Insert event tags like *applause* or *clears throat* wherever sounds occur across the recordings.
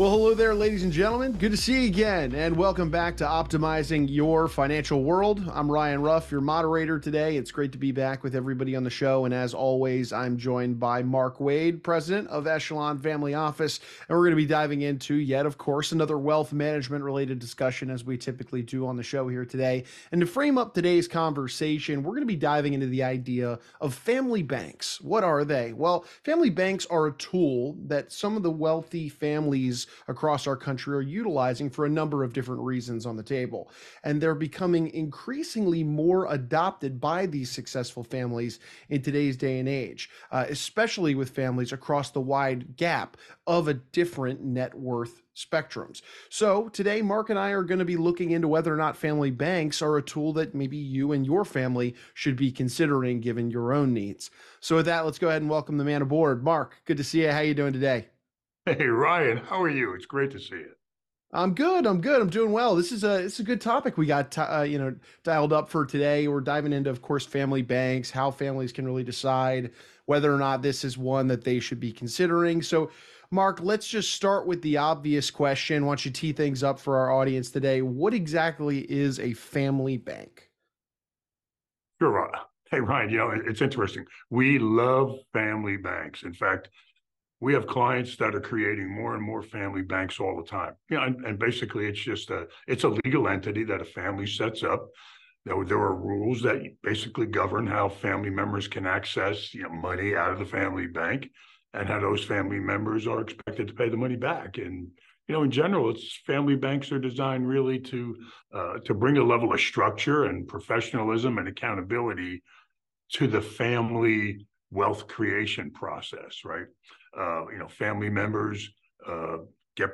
Well, hello there, ladies and gentlemen. Good to see you again, and welcome back to Optimizing Your Financial World. I'm Ryan Ruff, your moderator today. It's great to be back with everybody on the show, and as always, I'm joined by Mark Wade, president of Echelon Family Office, and we're going to be diving into yet, of course, another wealth management related discussion as we typically do on the show here today. And to frame up today's conversation, we're going to be diving into the idea of family banks. What are they? Well, family banks are a tool that some of the wealthy families across our country are utilizing for a number of different reasons on the table. And they're becoming increasingly more adopted by these successful families in today's day and age, uh, especially with families across the wide gap of a different net worth spectrums. So today, Mark and I are going to be looking into whether or not family banks are a tool that maybe you and your family should be considering given your own needs. So with that, let's go ahead and welcome the man aboard. Mark, good to see you. How you doing today? Hey Ryan, how are you? It's great to see you. I'm good. I'm good. I'm doing well. This is a it's a good topic we got uh, you know dialed up for today. We're diving into, of course, family banks, how families can really decide whether or not this is one that they should be considering. So, Mark, let's just start with the obvious question. Why don't you tee things up for our audience today? What exactly is a family bank? Sure. Hey Ryan, you know it's interesting. We love family banks. In fact, we have clients that are creating more and more family banks all the time. Know, and, and basically it's just a it's a legal entity that a family sets up. There, there are rules that basically govern how family members can access you know money out of the family bank and how those family members are expected to pay the money back. And you know, in general, it's family banks are designed really to uh, to bring a level of structure and professionalism and accountability to the family wealth creation process, right? Uh, you know, family members uh, get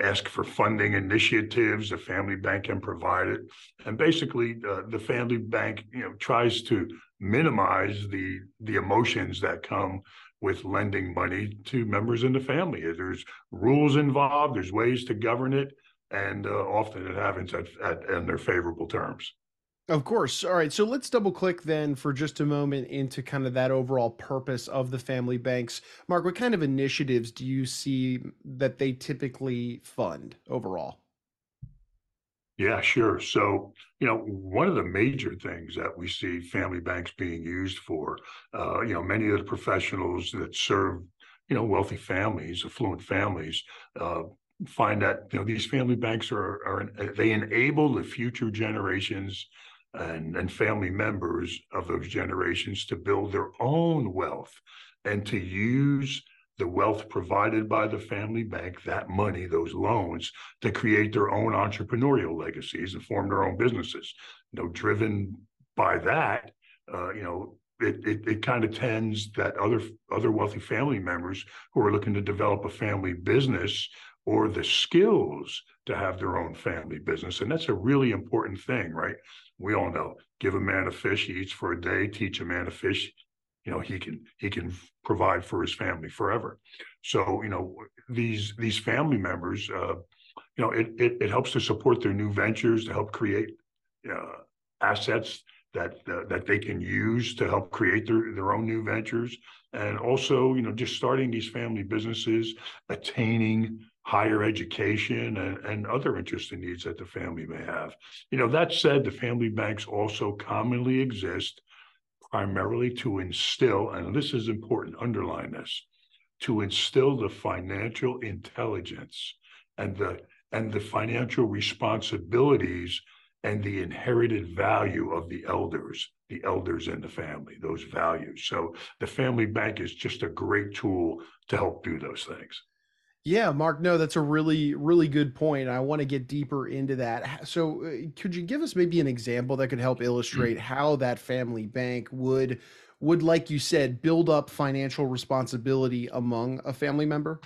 ask for funding initiatives. The family bank can provide it, and basically, uh, the family bank, you know, tries to minimize the the emotions that come with lending money to members in the family. There's rules involved. There's ways to govern it, and uh, often it happens at, at in their favorable terms. Of course. All right. So let's double click then for just a moment into kind of that overall purpose of the family banks. Mark, what kind of initiatives do you see that they typically fund overall? Yeah, sure. So, you know, one of the major things that we see family banks being used for, uh, you know, many of the professionals that serve, you know, wealthy families, affluent families, uh, find that you know these family banks are are they enable the future generations and, and family members of those generations to build their own wealth and to use the wealth provided by the family bank, that money, those loans, to create their own entrepreneurial legacies and form their own businesses. You know, driven by that, uh, you know, it, it, it kind of tends that other other wealthy family members who are looking to develop a family business or the skills to have their own family business. And that's a really important thing, right? We all know give a man a fish, he eats for a day, teach a man a fish, you know, he can he can provide for his family forever. So, you know, these these family members, uh, you know, it, it, it helps to support their new ventures, to help create uh, assets that uh, that they can use to help create their, their own new ventures and also you know just starting these family businesses attaining higher education and, and other interests and needs that the family may have. You know, that said, the family banks also commonly exist primarily to instill, and this is important, underline this, to instill the financial intelligence and the and the financial responsibilities and the inherited value of the elders, the elders in the family, those values. So the family bank is just a great tool to help do those things. Yeah, Mark, no, that's a really, really good point. I want to get deeper into that. So, uh, could you give us maybe an example that could help mm. illustrate how that family bank would, would like you said, build up financial responsibility among a family member?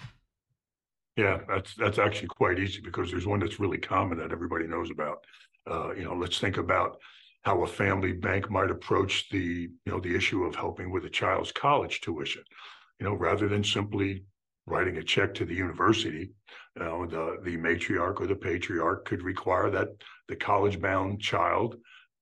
Yeah, that's that's actually quite easy because there's one that's really common that everybody knows about. Uh, you know, let's think about how a family bank might approach the you know the issue of helping with a child's college tuition. You know, rather than simply writing a check to the university, you know, the, the matriarch or the patriarch could require that the college bound child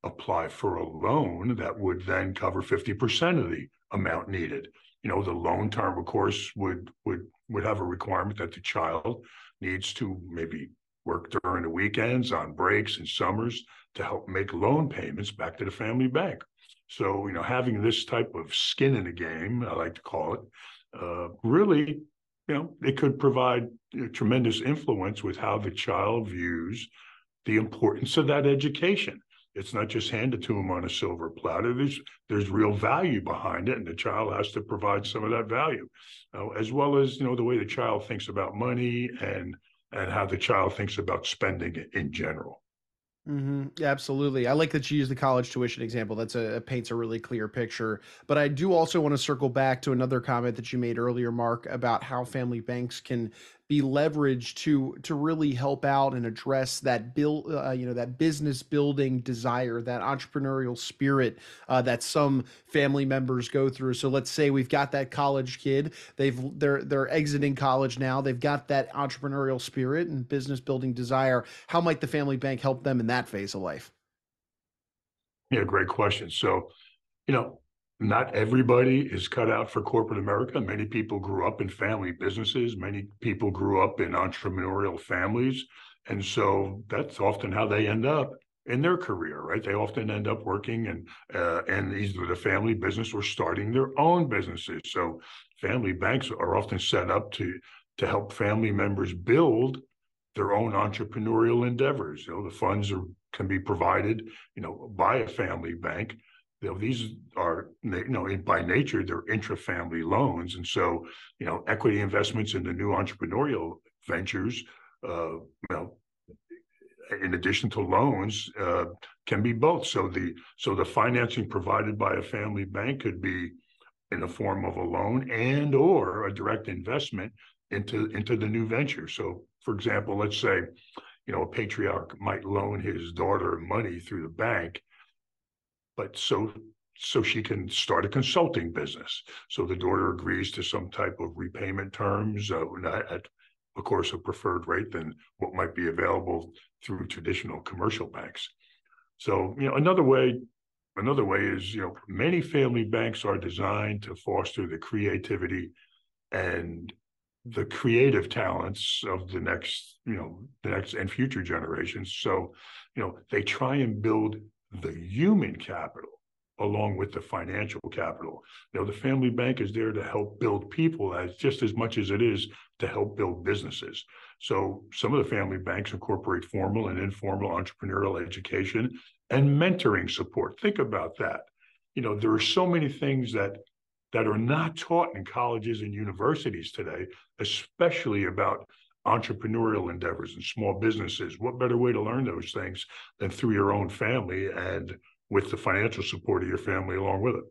apply for a loan that would then cover 50% of the amount needed. You know, the loan term, of course, would would would have a requirement that the child needs to maybe work during the weekends on breaks and summers to help make loan payments back to the family bank. So, you know, having this type of skin in the game, I like to call it, uh, really, you know, it could provide tremendous influence with how the child views the importance of that education. It's not just handed to them on a silver platter. There's there's real value behind it, and the child has to provide some of that value, uh, as well as you know the way the child thinks about money and and how the child thinks about spending in general. Mm-hmm. Absolutely. I like that you use the college tuition example. That's a paints a really clear picture. But I do also want to circle back to another comment that you made earlier, Mark, about how family banks can be leveraged to to really help out and address that build uh, you know that business building desire that entrepreneurial spirit uh, that some family members go through. So let's say we've got that college kid they've they're they're exiting college now they've got that entrepreneurial spirit and business building desire. How might the family bank help them in that phase of life? Yeah great question. So you know not everybody is cut out for corporate America. Many people grew up in family businesses. Many people grew up in entrepreneurial families. And so that's often how they end up in their career, right? They often end up working and uh, and either the family business or starting their own businesses. So family banks are often set up to to help family members build their own entrepreneurial endeavors. You know, the funds are, can be provided, you know, by a family bank you know, these are, you know, by nature, they're intra-family loans. And so, you know, equity investments in the new entrepreneurial ventures, uh, you know, in addition to loans, uh, can be both. So the so the financing provided by a family bank could be in the form of a loan and or a direct investment into into the new venture. So, for example, let's say, you know, a patriarch might loan his daughter money through the bank but so so she can start a consulting business. So the daughter agrees to some type of repayment terms uh, at, of course, a preferred rate than what might be available through traditional commercial banks. So you know another way. Another way is, you know, many family banks are designed to foster the creativity and the creative talents of the next, you know, the next and future generations. So, you know, they try and build the human capital along with the financial capital. You know, the family bank is there to help build people as just as much as it is to help build businesses. So some of the family banks incorporate formal and informal entrepreneurial education and mentoring support. Think about that. You know, there are so many things that that are not taught in colleges and universities today, especially about entrepreneurial endeavors and small businesses. What better way to learn those things than through your own family and with the financial support of your family along with it?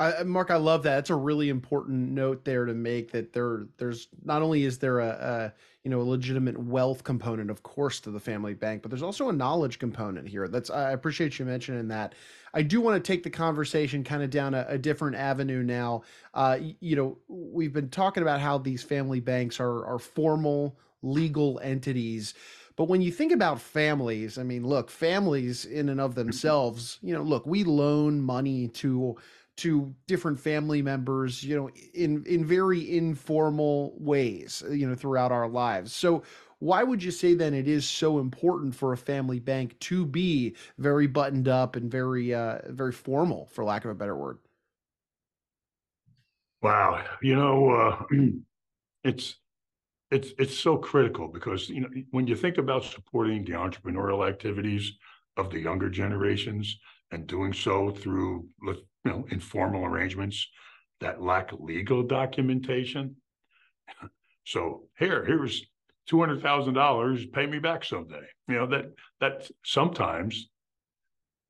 I, Mark, I love that. That's a really important note there to make that there, there's not only is there a, a, you know a legitimate wealth component, of course, to the family bank, but there's also a knowledge component here. That's I appreciate you mentioning that. I do want to take the conversation kind of down a, a different avenue now. Uh, you know, we've been talking about how these family banks are are formal legal entities. But when you think about families, I mean, look, families in and of themselves, you know, look, we loan money to to different family members, you know, in in very informal ways, you know, throughout our lives. So why would you say then it is so important for a family bank to be very buttoned up and very uh, very formal, for lack of a better word? Wow, you know, uh, *clears throat* it's it's it's so critical because you know when you think about supporting the entrepreneurial activities of the younger generations and doing so through you know, informal arrangements that lack legal documentation. So here, here's two hundred thousand dollars. Pay me back someday. You know that that sometimes,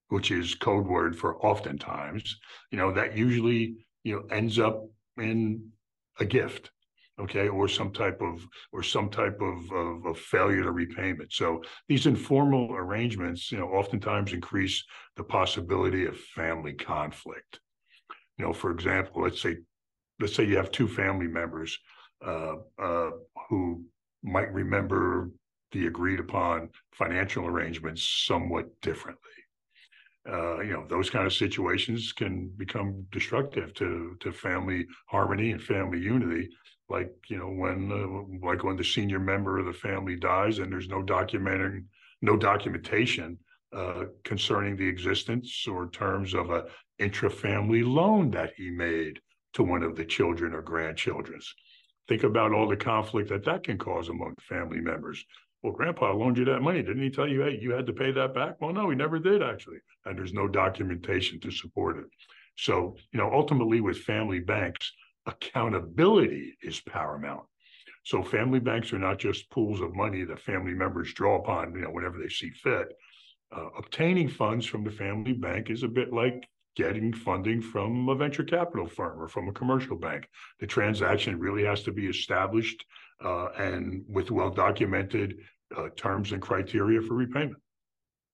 which is code word for oftentimes, you know that usually you know ends up in a gift okay, or some type of or some type of, of, of, failure to repayment. So these informal arrangements, you know, oftentimes increase the possibility of family conflict. You know, for example, let's say let's say you have two family members uh, uh, who might remember the agreed upon financial arrangements somewhat differently. Uh, you know, those kind of situations can become destructive to to family harmony and family unity like you know when uh, like when the senior member of the family dies and there's no documenting no documentation uh, concerning the existence or terms of a intra-family loan that he made to one of the children or grandchildren. Think about all the conflict that that can cause among family members. Well, grandpa loaned you that money. Didn't he tell you, hey, you had to pay that back? Well, no, he never did actually. And there's no documentation to support it. So, you know, ultimately with family banks, accountability is paramount. So family banks are not just pools of money that family members draw upon, you know, whenever they see fit. Uh, obtaining funds from the family bank is a bit like getting funding from a venture capital firm or from a commercial bank. The transaction really has to be established uh, and with well documented uh, terms and criteria for repayment.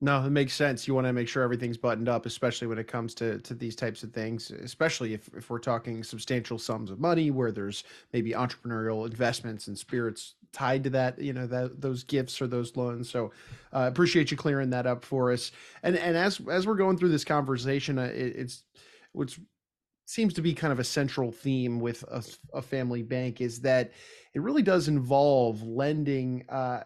No, it makes sense. You want to make sure everything's buttoned up, especially when it comes to to these types of things, especially if, if we're talking substantial sums of money where there's maybe entrepreneurial investments and spirits tied to that, you know, that those gifts or those loans. So I uh, appreciate you clearing that up for us. And and as as we're going through this conversation, uh, it, it's what's seems to be kind of a central theme with a, a family bank is that it really does involve lending uh,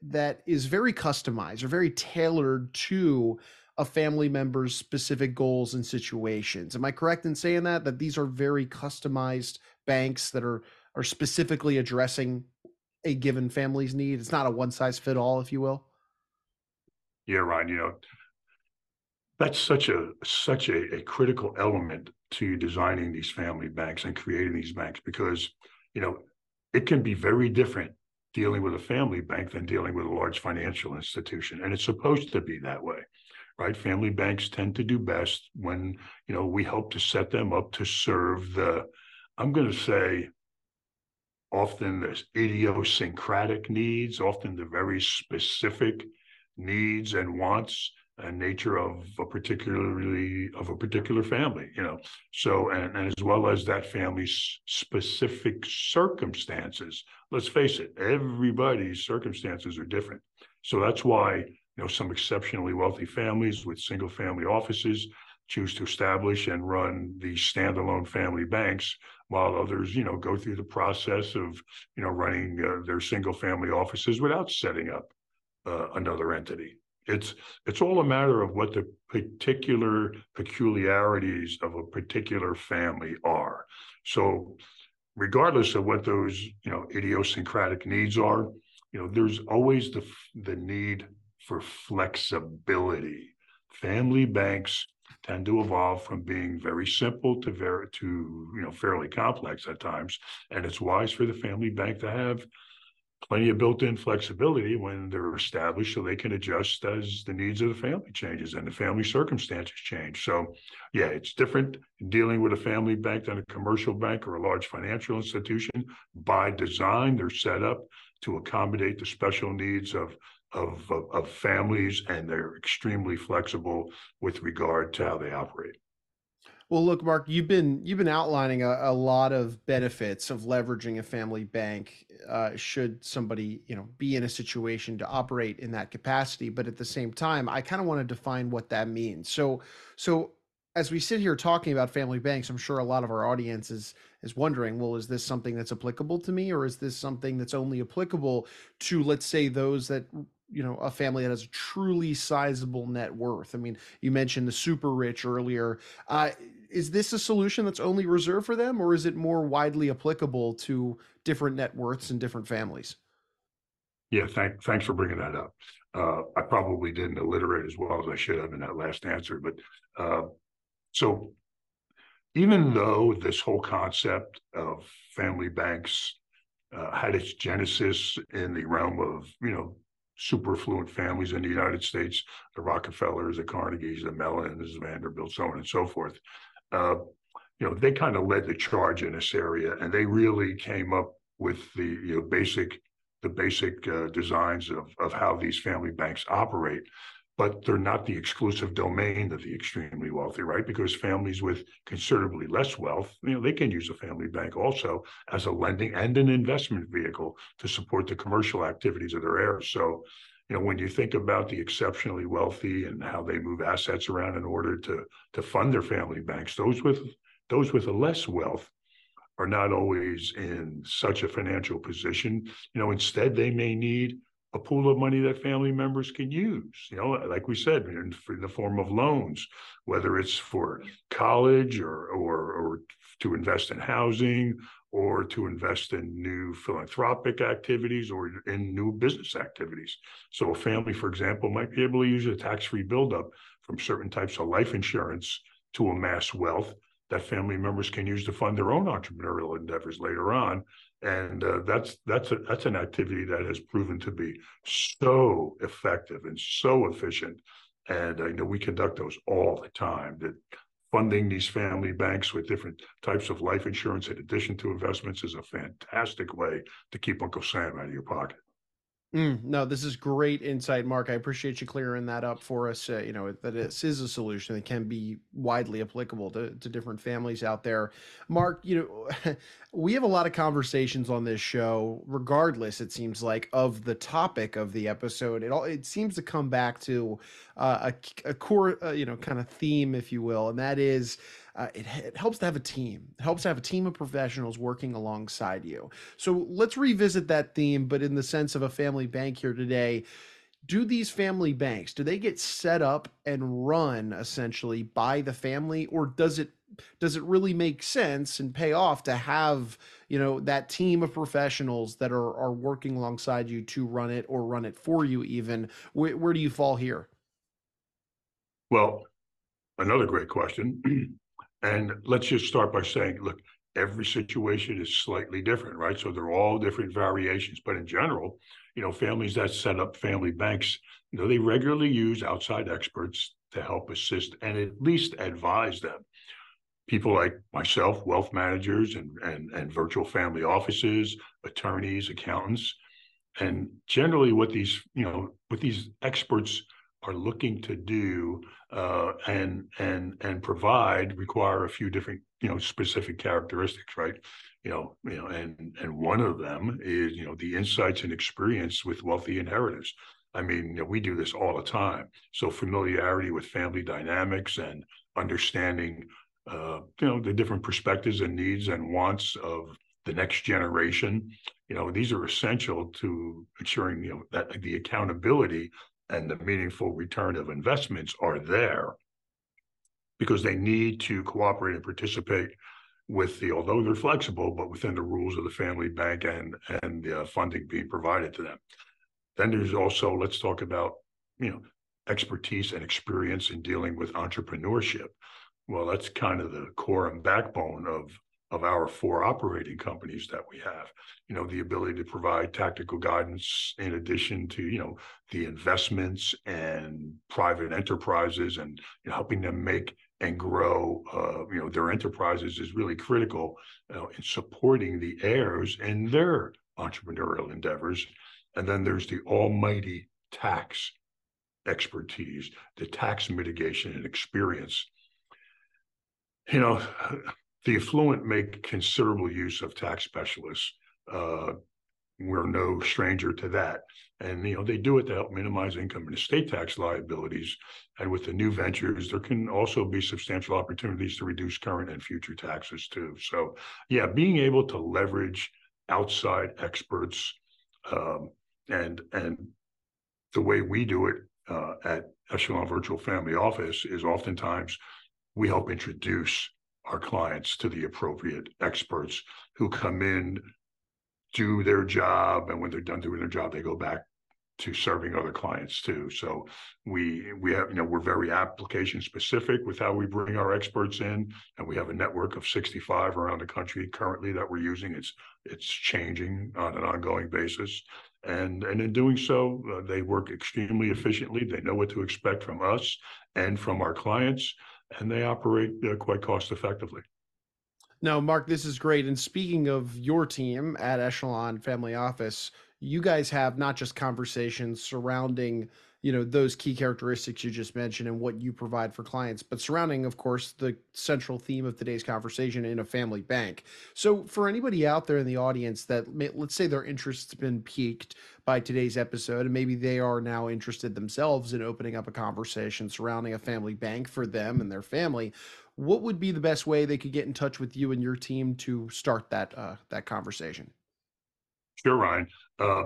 that is very customized or very tailored to a family member's specific goals and situations. Am I correct in saying that that these are very customized banks that are are specifically addressing a given family's need? It's not a one size fit all, if you will. Yeah, Ryan. You know, that's such a such a, a critical element to designing these family banks and creating these banks because you know it can be very different dealing with a family bank than dealing with a large financial institution and it's supposed to be that way right? Family banks tend to do best when you know we help to set them up to serve the i'm going to say often the idiosyncratic needs often the very specific needs and wants and nature of a particularly of a particular family you know? So and, and as well as that family's specific circumstances. Let's face it everybody's circumstances are different. So that's why you know some exceptionally wealthy families with single family offices choose to establish and run these standalone family banks while others you know go through the process of you know running uh, their single family offices without setting up uh, another entity it's it's all a matter of what the particular peculiarities of a particular family are. So regardless of what those you know idiosyncratic needs are, you know there's always the the need for flexibility. Family banks tend to evolve from being very simple to very to you know fairly complex at times, and it's wise for the family bank to have plenty of built-in flexibility when they're established so they can adjust as the needs of the family changes and the family circumstances change. So yeah it's different dealing with a family bank than a commercial bank or a large financial institution. By design they're set up to accommodate the special needs of of, of, of families and they're extremely flexible with regard to how they operate well, look, Mark, you've been you've been outlining a, a lot of benefits of leveraging a family bank. Uh, should somebody you know be in a situation to operate in that capacity, but at the same time, I kind of want to define what that means. So, so as we sit here talking about family banks, I'm sure a lot of our audience is is wondering, well, is this something that's applicable to me, or is this something that's only applicable to, let's say, those that you know a family that has a truly sizable net worth i mean you mentioned the super rich earlier uh, is this a solution that's only reserved for them or is it more widely applicable to different net worths and different families yeah thank, thanks for bringing that up uh, i probably didn't alliterate as well as i should have in that last answer but uh, so even though this whole concept of family banks uh, had its genesis in the realm of you know super affluent families in the United States, the Rockefellers, the Carnegies, the Mellons, the Vanderbilt, so on and so forth. Uh, you know, they kind of led the charge in this area, and they really came up with the you know basic the basic uh, designs of of how these family banks operate but they're not the exclusive domain of the extremely wealthy, right? Because families with considerably less wealth, you know, they can use a family bank also as a lending and an investment vehicle to support the commercial activities of their heirs. So, you know, when you think about the exceptionally wealthy and how they move assets around in order to to fund their family banks, those with those with less wealth are not always in such a financial position. You know, instead, they may need a pool of money that family members can use. You know, like we said, in, in the form of loans, whether it's for college or or or to invest in housing or to invest in new philanthropic activities or in new business activities. So a family, for example, might be able to use a tax-free buildup from certain types of life insurance to amass wealth that family members can use to fund their own entrepreneurial endeavors later on. And uh, that's that's a, that's an activity that has proven to be so effective and so efficient. And I know we conduct those all the time. That funding these family banks with different types of life insurance in addition to investments is a fantastic way to keep Uncle Sam out of your pocket. Mm, no, this is great insight, Mark. I appreciate you clearing that up for us. Uh, you know, that this is a solution that can be widely applicable to, to different families out there. Mark, you know, *laughs* we have a lot of conversations on this show, regardless, it seems like, of the topic of the episode. It all it seems to come back to uh, a, a core, uh, you know, kind of theme, if you will, and that is uh, it, it, helps to have a team. It helps to have a team of professionals working alongside you. So let's revisit that theme, but in the sense of a family bank here today. Do these family banks do they get set up and run essentially by the family, or does it does it really make sense and pay off to have you know that team of professionals that are are working alongside you to run it or run it for you even where, where do you fall here well another great question And let's just start by saying, look, every situation is slightly different, right? So they're all different variations. But in general, you know, families that set up family banks, you know, they regularly use outside experts to help assist and at least advise them. People like myself, wealth managers and and and virtual family offices, attorneys, accountants. And generally what these, you know, what these experts are looking to do uh, and and and provide require a few different you know specific characteristics, right? You know, you know, and and one of them is you know the insights and experience with wealthy inheritors. I mean, you know, we do this all the time. So familiarity with family dynamics and understanding, uh, you know, the different perspectives and needs and wants of the next generation. You know, these are essential to ensuring you know that the accountability and the meaningful return of investments are there because they need to cooperate and participate with the although they're flexible but within the rules of the family bank and and the uh, funding being provided to them. Then there's also let's talk about you know expertise and experience in dealing with entrepreneurship. Well that's kind of the core and backbone of of our four operating companies that we have. You know the ability to provide tactical guidance in addition to you know the investments and private enterprises and you know, helping them make and grow uh, you know their enterprises is really critical uh, in supporting the heirs in their entrepreneurial endeavors. And then there's the almighty tax expertise the tax mitigation and experience. You know the affluent make considerable use of tax specialists. Uh, we're no stranger to that. And you know they do it to help minimize income and estate tax liabilities. And with the new ventures, there can also be substantial opportunities to reduce current and future taxes too. So yeah, being able to leverage outside experts um, and and the way we do it uh, at Echelon Virtual Family Office is oftentimes we help introduce our clients to the appropriate experts who come in, do their job, and when they're done doing their job, they go back to serving other clients too. So we we have you know we're very application specific with how we bring our experts in, and we have a network of 65 around the country currently that we're using. It's it's changing on an ongoing basis, and and in doing so, uh, they work extremely efficiently. They know what to expect from us and from our clients, and they operate uh, quite cost effectively. No, Mark, this is great. And speaking of your team at Echelon Family Office, you guys have not just conversations surrounding you know those key characteristics you just mentioned and what you provide for clients but surrounding of course the central theme of today's conversation in a family bank so for anybody out there in the audience that may, let's say their interest's been piqued by today's episode and maybe they are now interested themselves in opening up a conversation surrounding a family bank for them and their family what would be the best way they could get in touch with you and your team to start that uh, that conversation? Sure, Ryan. Uh,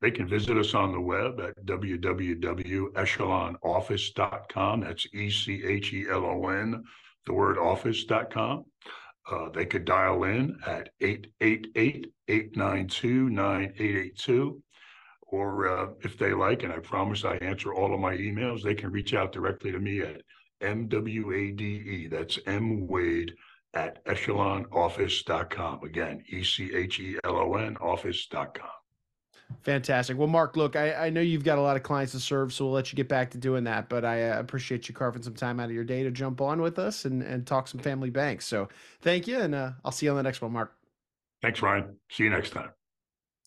they can visit us on the web at www.echelonoffice.com. That's E C H E L O N, the word office.com. Uh, they could dial in at 888 892 9882. Or uh, if they like, and I promise I answer all of my emails, they can reach out directly to me at MWADE. That's M Wade at echelonoffice.com. Again, E C H E L O N office.com. Fantastic. Well, Mark, look, I, I, know you've got a lot of clients to serve, so we'll let you get back to doing that. But I uh, appreciate you carving some time out of your day to jump on with us and, and talk some family banks. So thank you, and uh, I'll see you on the next one, Mark. Thanks, Ryan. See you next time.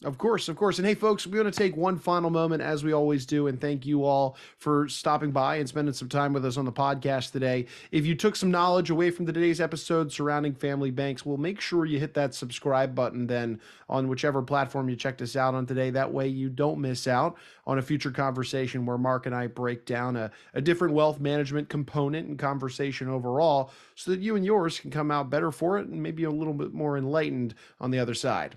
Of course, of course. And hey, folks, we want to take one final moment, as we always do, and thank you all for stopping by and spending some time with us on the podcast today. If you took some knowledge away from today's episode surrounding family banks, we'll make sure you hit that subscribe button then on whichever platform you checked us out on today. That way, you don't miss out on a future conversation where Mark and I break down a, a different wealth management component and conversation overall so that you and yours can come out better for it and maybe a little bit more enlightened on the other side.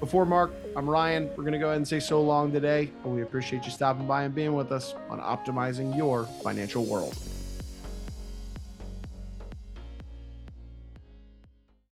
Before Mark, I'm Ryan. We're going to go ahead and say so long today, but we appreciate you stopping by and being with us on optimizing your financial world.